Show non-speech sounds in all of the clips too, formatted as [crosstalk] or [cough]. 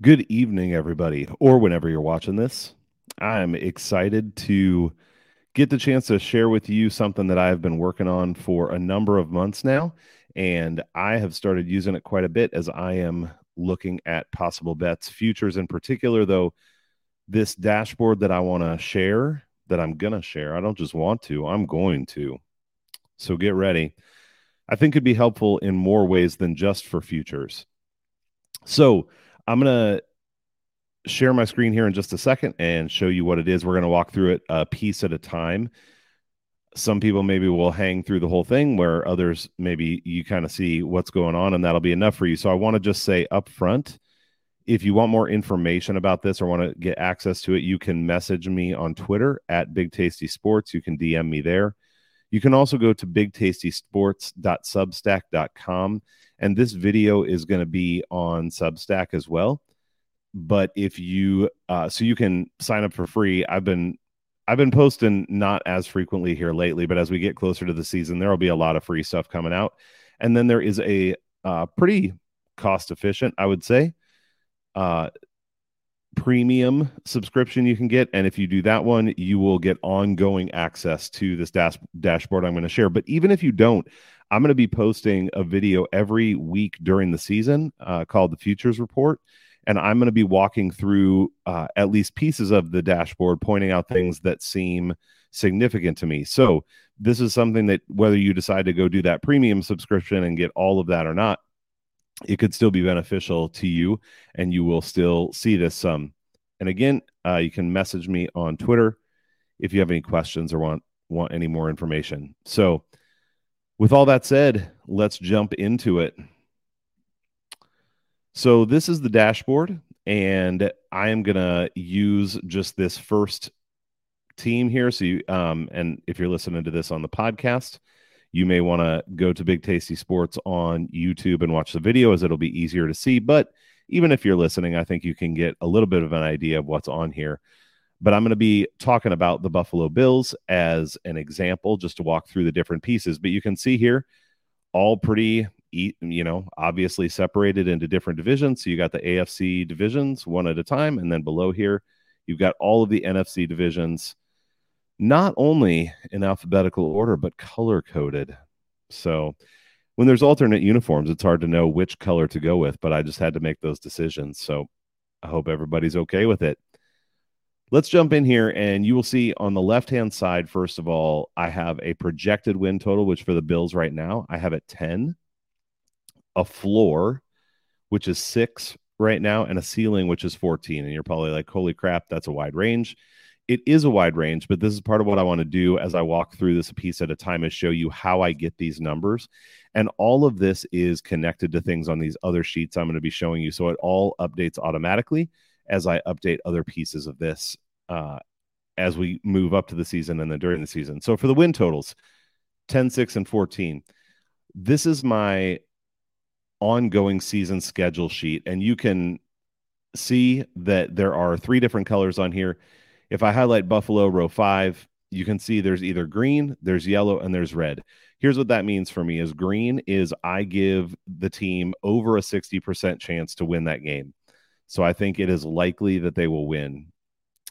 Good evening, everybody, or whenever you're watching this. I'm excited to get the chance to share with you something that I've been working on for a number of months now. And I have started using it quite a bit as I am looking at possible bets, futures in particular, though. This dashboard that I want to share, that I'm going to share, I don't just want to, I'm going to. So get ready. I think it could be helpful in more ways than just for futures. So, I'm going to share my screen here in just a second and show you what it is. We're going to walk through it a piece at a time. Some people maybe will hang through the whole thing, where others maybe you kind of see what's going on, and that'll be enough for you. So I want to just say up front if you want more information about this or want to get access to it, you can message me on Twitter at Big Tasty Sports. You can DM me there. You can also go to bigtastysports.substack.com and this video is going to be on Substack as well. But if you, uh, so you can sign up for free. I've been, I've been posting not as frequently here lately, but as we get closer to the season, there will be a lot of free stuff coming out. And then there is a uh, pretty cost efficient, I would say, uh, premium subscription you can get. And if you do that one, you will get ongoing access to this dash- dashboard I'm going to share. But even if you don't, I'm going to be posting a video every week during the season uh, called the Futures Report. And I'm going to be walking through uh, at least pieces of the dashboard, pointing out things that seem significant to me. So, this is something that whether you decide to go do that premium subscription and get all of that or not, it could still be beneficial to you and you will still see this some. And again, uh, you can message me on Twitter if you have any questions or want want any more information. So, with all that said, let's jump into it. So, this is the dashboard, and I am going to use just this first team here. So, you, um, and if you're listening to this on the podcast, you may want to go to Big Tasty Sports on YouTube and watch the video as it'll be easier to see. But even if you're listening, I think you can get a little bit of an idea of what's on here but I'm going to be talking about the Buffalo Bills as an example just to walk through the different pieces. But you can see here, all pretty, you know, obviously separated into different divisions. So you got the AFC divisions one at a time. And then below here, you've got all of the NFC divisions, not only in alphabetical order, but color coded. So when there's alternate uniforms, it's hard to know which color to go with, but I just had to make those decisions. So I hope everybody's okay with it let's jump in here and you will see on the left hand side first of all i have a projected win total which for the bills right now i have at 10 a floor which is 6 right now and a ceiling which is 14 and you're probably like holy crap that's a wide range. It is a wide range but this is part of what i want to do as i walk through this piece at a time is show you how i get these numbers and all of this is connected to things on these other sheets i'm going to be showing you so it all updates automatically as I update other pieces of this uh, as we move up to the season and then during the season. So for the win totals 10, 6, and 14, this is my ongoing season schedule sheet. And you can see that there are three different colors on here. If I highlight Buffalo row five, you can see there's either green, there's yellow, and there's red. Here's what that means for me is green is I give the team over a 60% chance to win that game. So I think it is likely that they will win.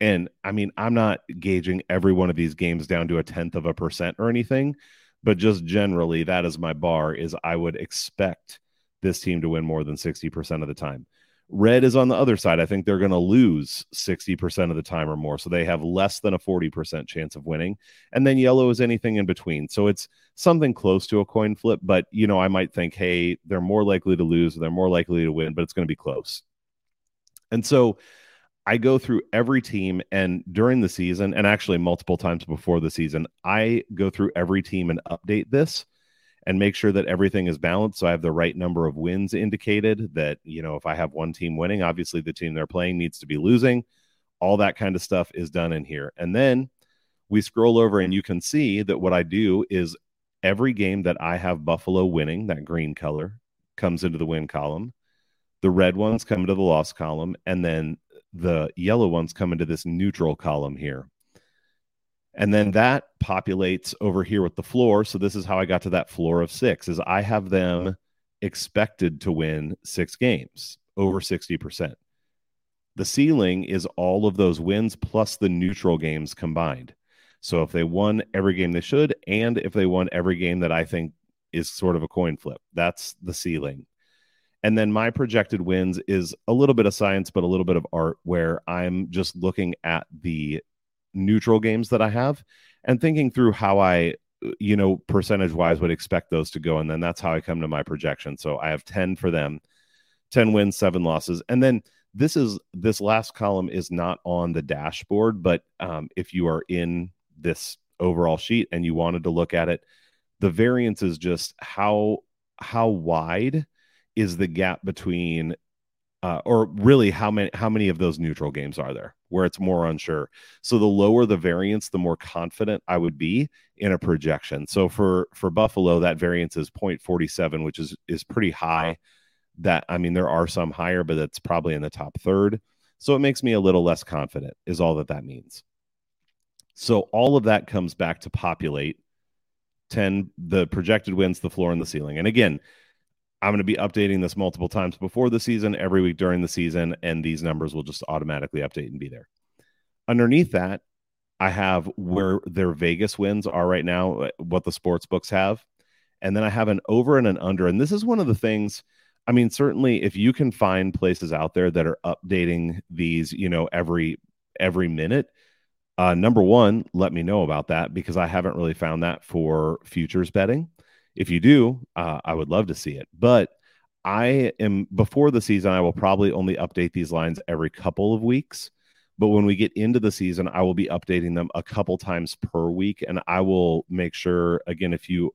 And I mean, I'm not gauging every one of these games down to a tenth of a percent or anything, but just generally, that is my bar. Is I would expect this team to win more than 60% of the time. Red is on the other side. I think they're going to lose 60% of the time or more. So they have less than a 40% chance of winning. And then yellow is anything in between. So it's something close to a coin flip. But, you know, I might think, hey, they're more likely to lose, they're more likely to win, but it's going to be close. And so I go through every team and during the season, and actually multiple times before the season, I go through every team and update this and make sure that everything is balanced. So I have the right number of wins indicated that, you know, if I have one team winning, obviously the team they're playing needs to be losing. All that kind of stuff is done in here. And then we scroll over and you can see that what I do is every game that I have Buffalo winning, that green color comes into the win column. The red ones come into the loss column, and then the yellow ones come into this neutral column here. And then that populates over here with the floor. So this is how I got to that floor of six is I have them expected to win six games over 60%. The ceiling is all of those wins plus the neutral games combined. So if they won every game they should, and if they won every game that I think is sort of a coin flip, that's the ceiling. And then my projected wins is a little bit of science, but a little bit of art where I'm just looking at the neutral games that I have and thinking through how I, you know, percentage wise would expect those to go. And then that's how I come to my projection. So I have 10 for them, 10 wins, seven losses. And then this is this last column is not on the dashboard, but um, if you are in this overall sheet and you wanted to look at it, the variance is just how how wide is the gap between uh, or really how many how many of those neutral games are there where it's more unsure? So the lower the variance the more confident i would be in a projection. So for for buffalo that variance is 0.47 which is is pretty high. That i mean there are some higher but that's probably in the top third. So it makes me a little less confident is all that that means. So all of that comes back to populate 10 the projected wins the floor and the ceiling. And again I'm going to be updating this multiple times before the season, every week during the season, and these numbers will just automatically update and be there. Underneath that, I have where their Vegas wins are right now, what the sports books have. And then I have an over and an under. And this is one of the things, I mean, certainly if you can find places out there that are updating these, you know, every every minute, uh, number one, let me know about that because I haven't really found that for futures betting. If you do, uh, I would love to see it. But I am before the season, I will probably only update these lines every couple of weeks. But when we get into the season, I will be updating them a couple times per week. And I will make sure, again, if you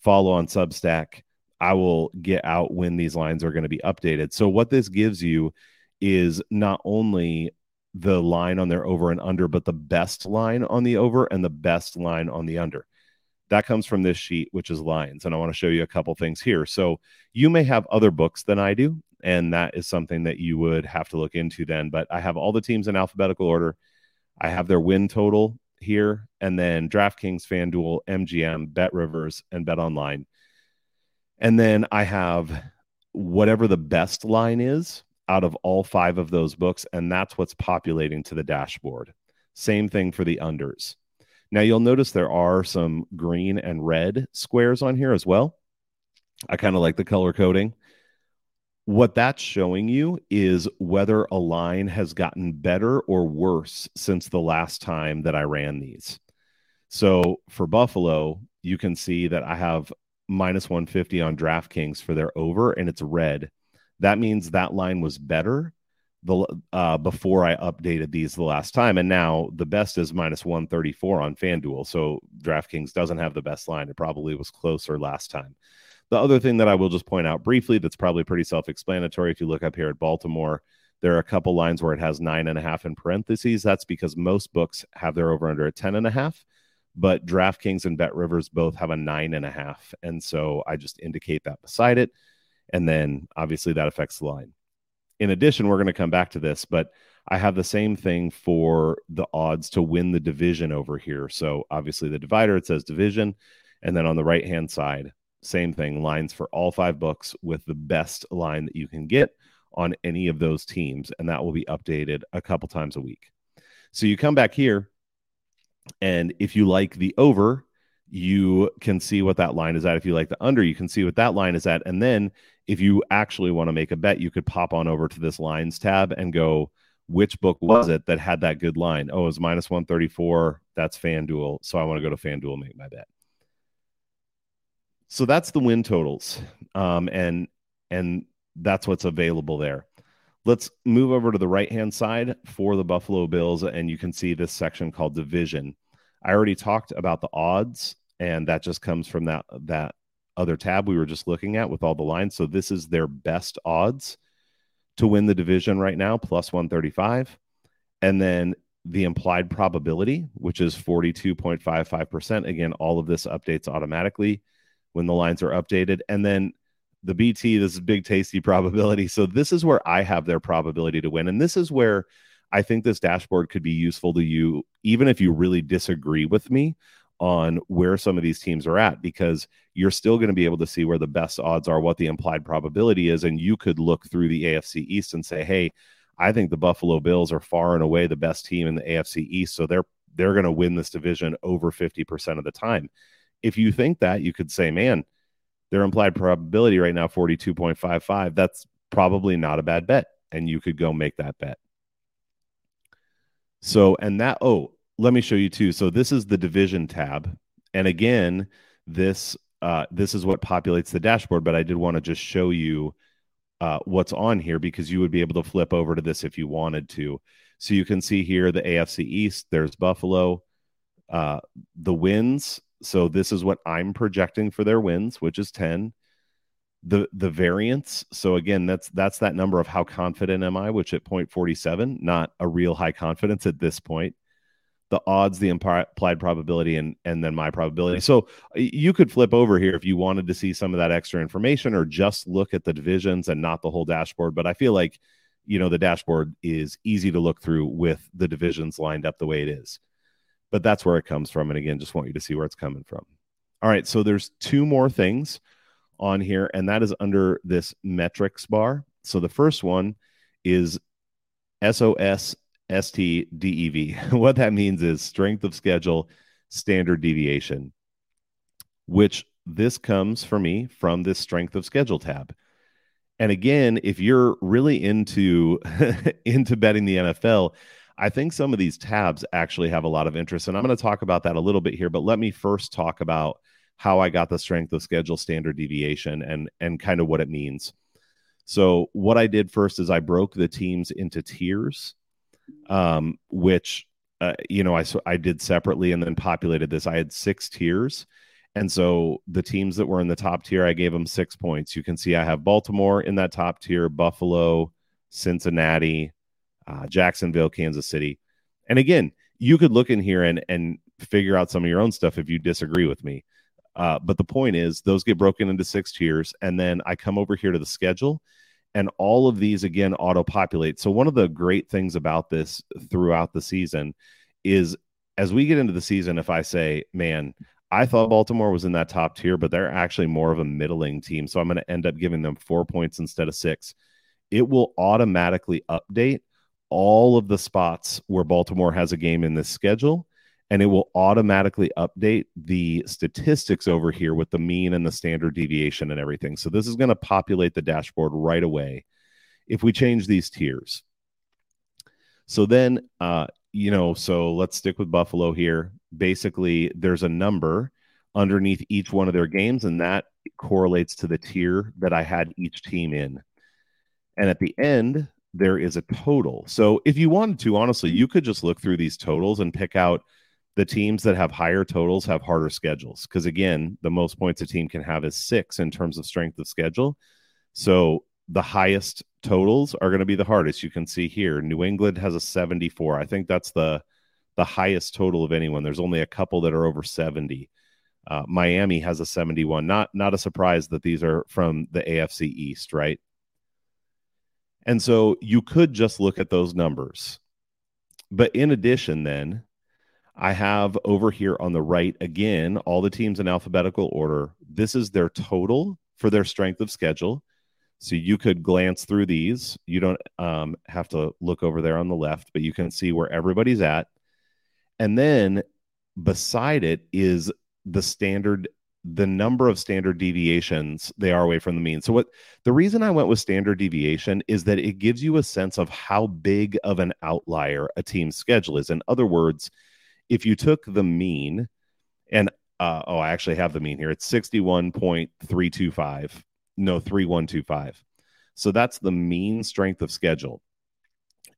follow on Substack, I will get out when these lines are going to be updated. So, what this gives you is not only the line on their over and under, but the best line on the over and the best line on the under. That comes from this sheet, which is lines. And I want to show you a couple things here. So you may have other books than I do, and that is something that you would have to look into then. But I have all the teams in alphabetical order. I have their win total here, and then DraftKings, FanDuel, MGM, Bet Rivers, and Bet Online. And then I have whatever the best line is out of all five of those books, and that's what's populating to the dashboard. Same thing for the unders. Now you'll notice there are some green and red squares on here as well. I kind of like the color coding. What that's showing you is whether a line has gotten better or worse since the last time that I ran these. So for Buffalo, you can see that I have minus 150 on DraftKings for their over, and it's red. That means that line was better the uh, before I updated these the last time, and now the best is minus one thirty four on FanDuel. So DraftKings doesn't have the best line. It probably was closer last time. The other thing that I will just point out briefly, that's probably pretty self explanatory. If you look up here at Baltimore, there are a couple lines where it has nine and a half in parentheses. That's because most books have their over under at ten and a half, but DraftKings and Bet Rivers both have a nine and a half, and so I just indicate that beside it, and then obviously that affects the line in addition, we're going to come back to this, but I have the same thing for the odds to win the division over here. So obviously the divider, it says division. And then on the right hand side, same thing, lines for all five books with the best line that you can get on any of those teams. And that will be updated a couple times a week. So you come back here, and if you like the over, you can see what that line is at. If you like the under, you can see what that line is at. And then if you actually want to make a bet, you could pop on over to this lines tab and go, which book was it that had that good line? Oh, it was minus 134. That's FanDuel. So I want to go to FanDuel and make my bet. So that's the win totals. Um, and and that's what's available there. Let's move over to the right hand side for the Buffalo Bills, and you can see this section called division. I already talked about the odds, and that just comes from that that other tab we were just looking at with all the lines. So this is their best odds to win the division right now, plus 135. And then the implied probability, which is 42.55%. Again, all of this updates automatically when the lines are updated. And then the BT, this is big tasty [laughs] probability. So this is where I have their probability to win. And this is where I think this dashboard could be useful to you, even if you really disagree with me on where some of these teams are at because you're still going to be able to see where the best odds are, what the implied probability is. And you could look through the AFC East and say, hey, I think the Buffalo Bills are far and away the best team in the AFC East. So they're they're going to win this division over 50% of the time. If you think that, you could say, man, their implied probability right now 42.55. That's probably not a bad bet and you could go make that bet. So, and that, oh, let me show you too. So, this is the division tab. And again, this uh, this is what populates the dashboard, but I did want to just show you uh, what's on here because you would be able to flip over to this if you wanted to. So you can see here the AFC East, there's Buffalo, uh, the wins. So this is what I'm projecting for their wins, which is 10 the the variance. So again that's that's that number of how confident am i which at point 47 not a real high confidence at this point. The odds the implied probability and and then my probability. So you could flip over here if you wanted to see some of that extra information or just look at the divisions and not the whole dashboard. But i feel like you know the dashboard is easy to look through with the divisions lined up the way it is. But that's where it comes from and again just want you to see where it's coming from. All right so there's two more things on here, and that is under this metrics bar. So the first one is SOS STDEV. [laughs] what that means is strength of schedule standard deviation, which this comes for me from this strength of schedule tab. And again, if you're really into [laughs] into betting the NFL, I think some of these tabs actually have a lot of interest and I'm going to talk about that a little bit here, but let me first talk about how I got the strength of schedule standard deviation and and kind of what it means. So what I did first is I broke the teams into tiers, um, which uh, you know I I did separately and then populated this. I had six tiers, and so the teams that were in the top tier, I gave them six points. You can see I have Baltimore in that top tier, Buffalo, Cincinnati, uh, Jacksonville, Kansas City, and again, you could look in here and and figure out some of your own stuff if you disagree with me. Uh, but the point is, those get broken into six tiers. And then I come over here to the schedule, and all of these again auto populate. So, one of the great things about this throughout the season is as we get into the season, if I say, man, I thought Baltimore was in that top tier, but they're actually more of a middling team. So, I'm going to end up giving them four points instead of six. It will automatically update all of the spots where Baltimore has a game in this schedule and it will automatically update the statistics over here with the mean and the standard deviation and everything. So this is going to populate the dashboard right away if we change these tiers. So then, uh, you know, so let's stick with Buffalo here. Basically, there's a number underneath each one of their games, and that correlates to the tier that I had each team in. And at the end, there is a total. So if you wanted to, honestly, you could just look through these totals and pick out – the teams that have higher totals have harder schedules because again the most points a team can have is six in terms of strength of schedule. So the highest totals are going to be the hardest. You can see here new england has a 74 i think that's the the highest total of anyone. There's only a couple that are over 70 uh, miami has a 71 not not a surprise that these are from the afc east right? And so you could just look at those numbers. But in addition then I have over here on the right again all the teams in alphabetical order. This is their total for their strength of schedule. So you could glance through these. You don't um, have to look over there on the left, but you can see where everybody's at. And then beside it is the standard, the number of standard deviations they are away from the mean. So what the reason I went with standard deviation is that it gives you a sense of how big of an outlier a team's schedule is. In other words, if you took the mean and uh, oh, I actually have the mean here. It's 61.325. No, 3125. So that's the mean strength of schedule.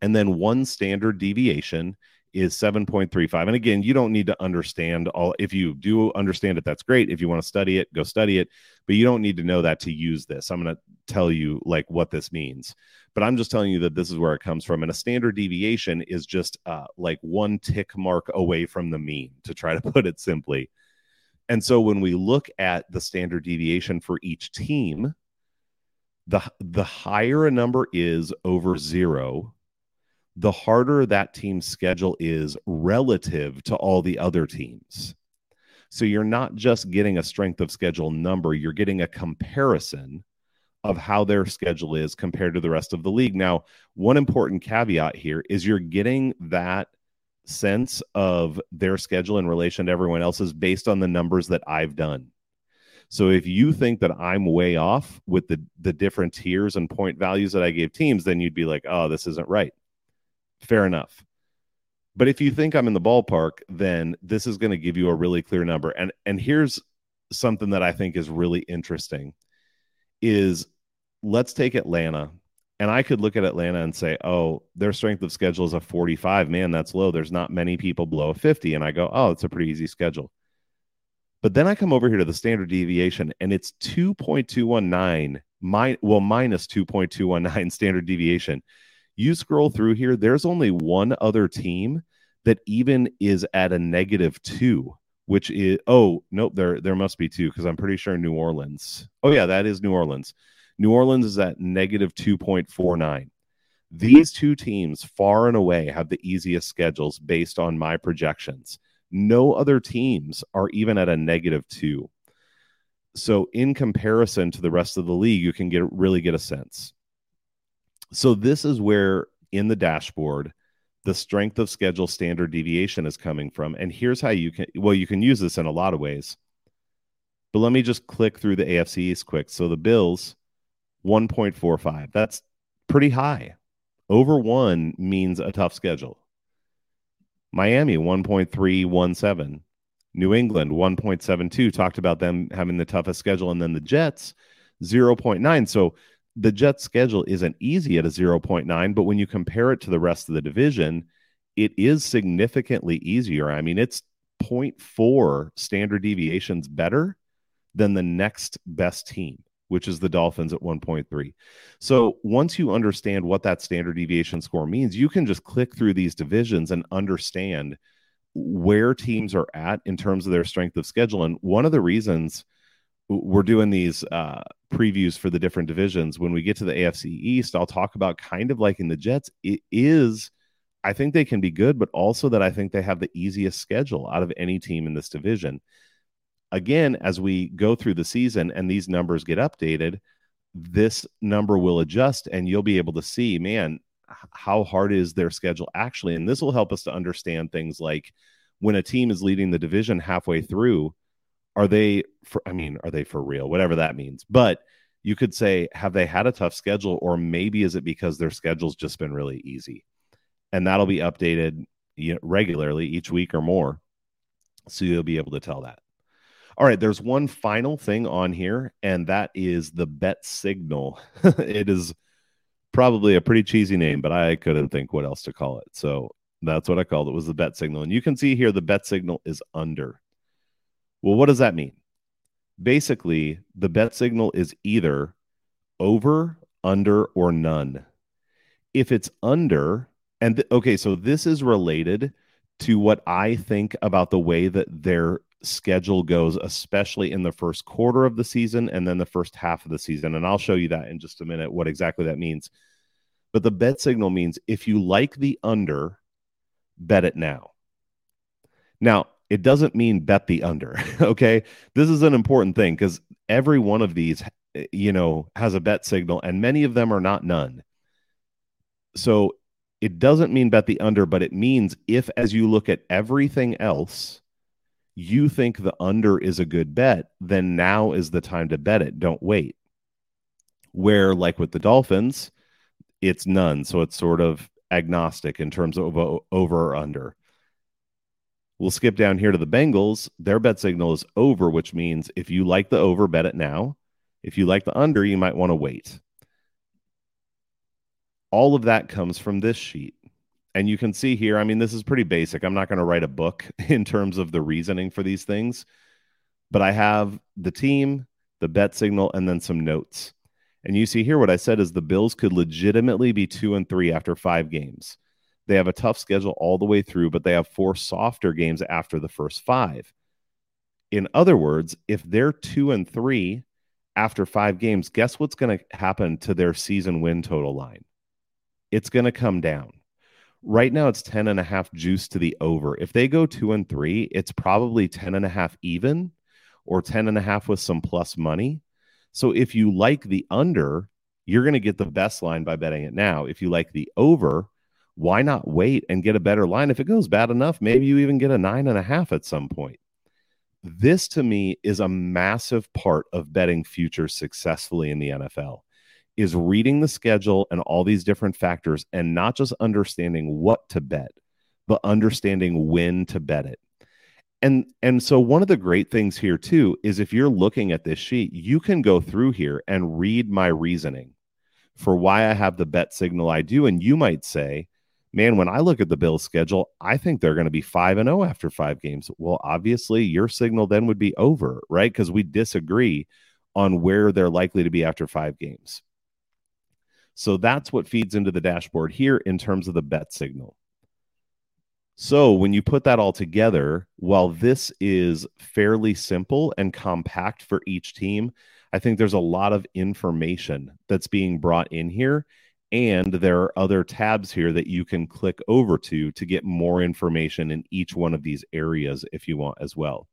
And then one standard deviation is 7.35. And again, you don't need to understand all. If you do understand it, that's great. If you want to study it, go study it. But you don't need to know that to use this. I'm going to tell you like what this means. But I'm just telling you that this is where it comes from. And a standard deviation is just uh, like one tick mark away from the mean, to try to [laughs] put it simply. And so when we look at the standard deviation for each team, the the higher a number is over zero, the harder that team's schedule is relative to all the other teams. So you're not just getting a strength of schedule number, you're getting a comparison of how their schedule is compared to the rest of the league. Now, one important caveat here is you're getting that sense of their schedule in relation to everyone else's based on the numbers that I've done. So if you think that I'm way off with the the different tiers and point values that I gave teams, then you'd be like, "Oh, this isn't right." Fair enough. But if you think I'm in the ballpark, then this is going to give you a really clear number. And and here's something that I think is really interesting is let's take Atlanta. And I could look at Atlanta and say, oh, their strength of schedule is a 45. Man, that's low. There's not many people below a 50. And I go, oh, it's a pretty easy schedule. But then I come over here to the standard deviation and it's 2.219, my, well, minus 2.219 [laughs] standard deviation. You scroll through here, there's only one other team that even is at a negative two, which is, oh, nope, there, there must be two because I'm pretty sure New Orleans. Oh, yeah, that is New Orleans. New Orleans is at negative 2.49. These two teams, far and away, have the easiest schedules based on my projections. No other teams are even at a negative two. So, in comparison to the rest of the league, you can get really get a sense. So, this is where in the dashboard, the strength of schedule standard deviation is coming from. And here's how you can, well, you can use this in a lot of ways. But let me just click through the AFC East quick. So, the Bills, 1.45. That's pretty high. Over one means a tough schedule. Miami 1.317. New England 1.72. Talked about them having the toughest schedule. And then the Jets 0.9. So the Jets schedule isn't easy at a 0.9, but when you compare it to the rest of the division, it is significantly easier. I mean, it's 0.4 standard deviations better than the next best team which is the Dolphins at 1.3. So once you understand what that standard deviation score means, you can just click through these divisions and understand where teams are at in terms of their strength of schedule. And one of the reasons we're doing these uh, previews for the different divisions, when we get to the AFC East, I'll talk about kind of like in the Jets, it is. I think they can be good, but also that I think they have the easiest schedule out of any team in this division again, as we go through the season and these numbers get updated, this number will adjust and you'll be able to see, man, how hard is their schedule actually? And this will help us to understand things like when a team is leading the division halfway through, are they for, I mean, are they for real? Whatever that means. But you could say, have they had a tough schedule? Or maybe is it because their schedule's just been really easy? And that'll be updated regularly each week or more. So you'll be able to tell that. All right, there's one final thing on here, and that is the bet signal. [laughs] it is probably a pretty cheesy name, but I couldn't think what else to call it. So that's what I called it was the bet signal. And you can see here the bet signal is under. Well, what does that mean? Basically, the bet signal is either over, under, or none. If it's under, and th- okay, so this is related to what I think about the way that their schedule goes, especially in the first quarter of the season and then the first half of the season. And I'll show you that in just a minute, what exactly that means. But the bet signal means if you like the under, bet it now. Now, it doesn't mean bet the under. [laughs] Okay. This is an important thing because every one of these, eh, you know, has a bet signal and many of them are not none. So it doesn't mean bet the under, but it means if, as you look at everything else, you think the under is a good bet, then now is the time to bet it. Don't wait. Where, like with the Dolphins, it's none. So it's sort of agnostic in terms of over or under. We'll skip down here to the Bengals. Their bet signal is over, which means if you like the over, bet it now. If you like the under, you might want to wait. All of that comes from this sheet. And you can see here, I mean, this is pretty basic. I'm not going to write a book [laughs] in terms of the reasoning for these things, but I have the team, the bet signal, and then some notes. And you see here what I said is the Bills could legitimately be two and three after five games. They have a tough schedule all the way through, but they have four softer games after the first five. In other words, if they're two and three after five games, guess what's going to happen to their season win total line? It's going to come down. Right now it's 10 and a half juice to the over. If they go two and three, it's probably 10 and a half even or 10 and a half with some plus money. So if you like the under, you're going to get the best line by betting it now. If you like the over, why not wait and get a better line? If it goes bad enough, maybe you even get a nine and a half at some point. This to me is a massive part of betting futures successfully in the NFL is reading the schedule and all these different factors and not just understanding what to bet, but understanding when to bet it. And and so one of the great things here too is if you're looking at this sheet, you can go through here and read my reasoning for why I have the bet signal I do and you might say, man, when I look at the Bills schedule, I think they're going to be 5 and 0 after 5 games. Well, obviously, your signal then would be over, right? Because we disagree on where they're likely to be after 5 games. So that's what feeds into the dashboard here in terms of the bet signal. So when you put that all together, while this is fairly simple and compact for each team, I think there's a lot of information that's being brought in here and there are other tabs here that you can click over to to get more information in each one of these areas if you want as well.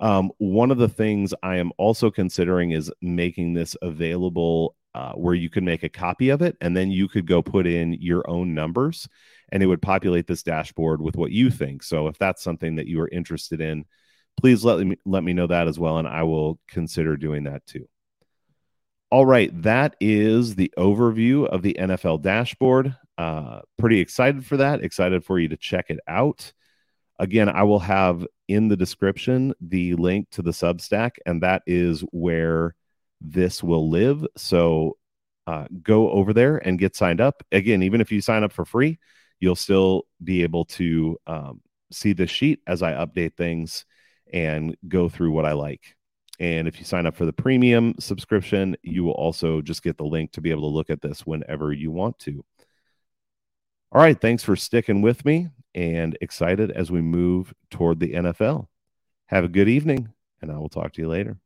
Um, one of the things I am also considering is making this available uh, where you can make a copy of it and then you could go put in your own numbers and it would populate this dashboard with what you think. So if that's something that you are interested in, please let me let me know that as well and I will consider doing that too. All right, that is the overview of the NFL dashboard. Uh, pretty excited for that. Excited for you to check it out. Again, I will have in the description the link to the Substack, and that is where this will live. So uh, go over there and get signed up. Again, even if you sign up for free, you'll still be able to um, see the sheet as I update things and go through what I like. And if you sign up for the premium subscription, you will also just get the link to be able to look at this whenever you want to. All right. Thanks for sticking with me and excited as we move toward the NFL. Have a good evening, and I will talk to you later.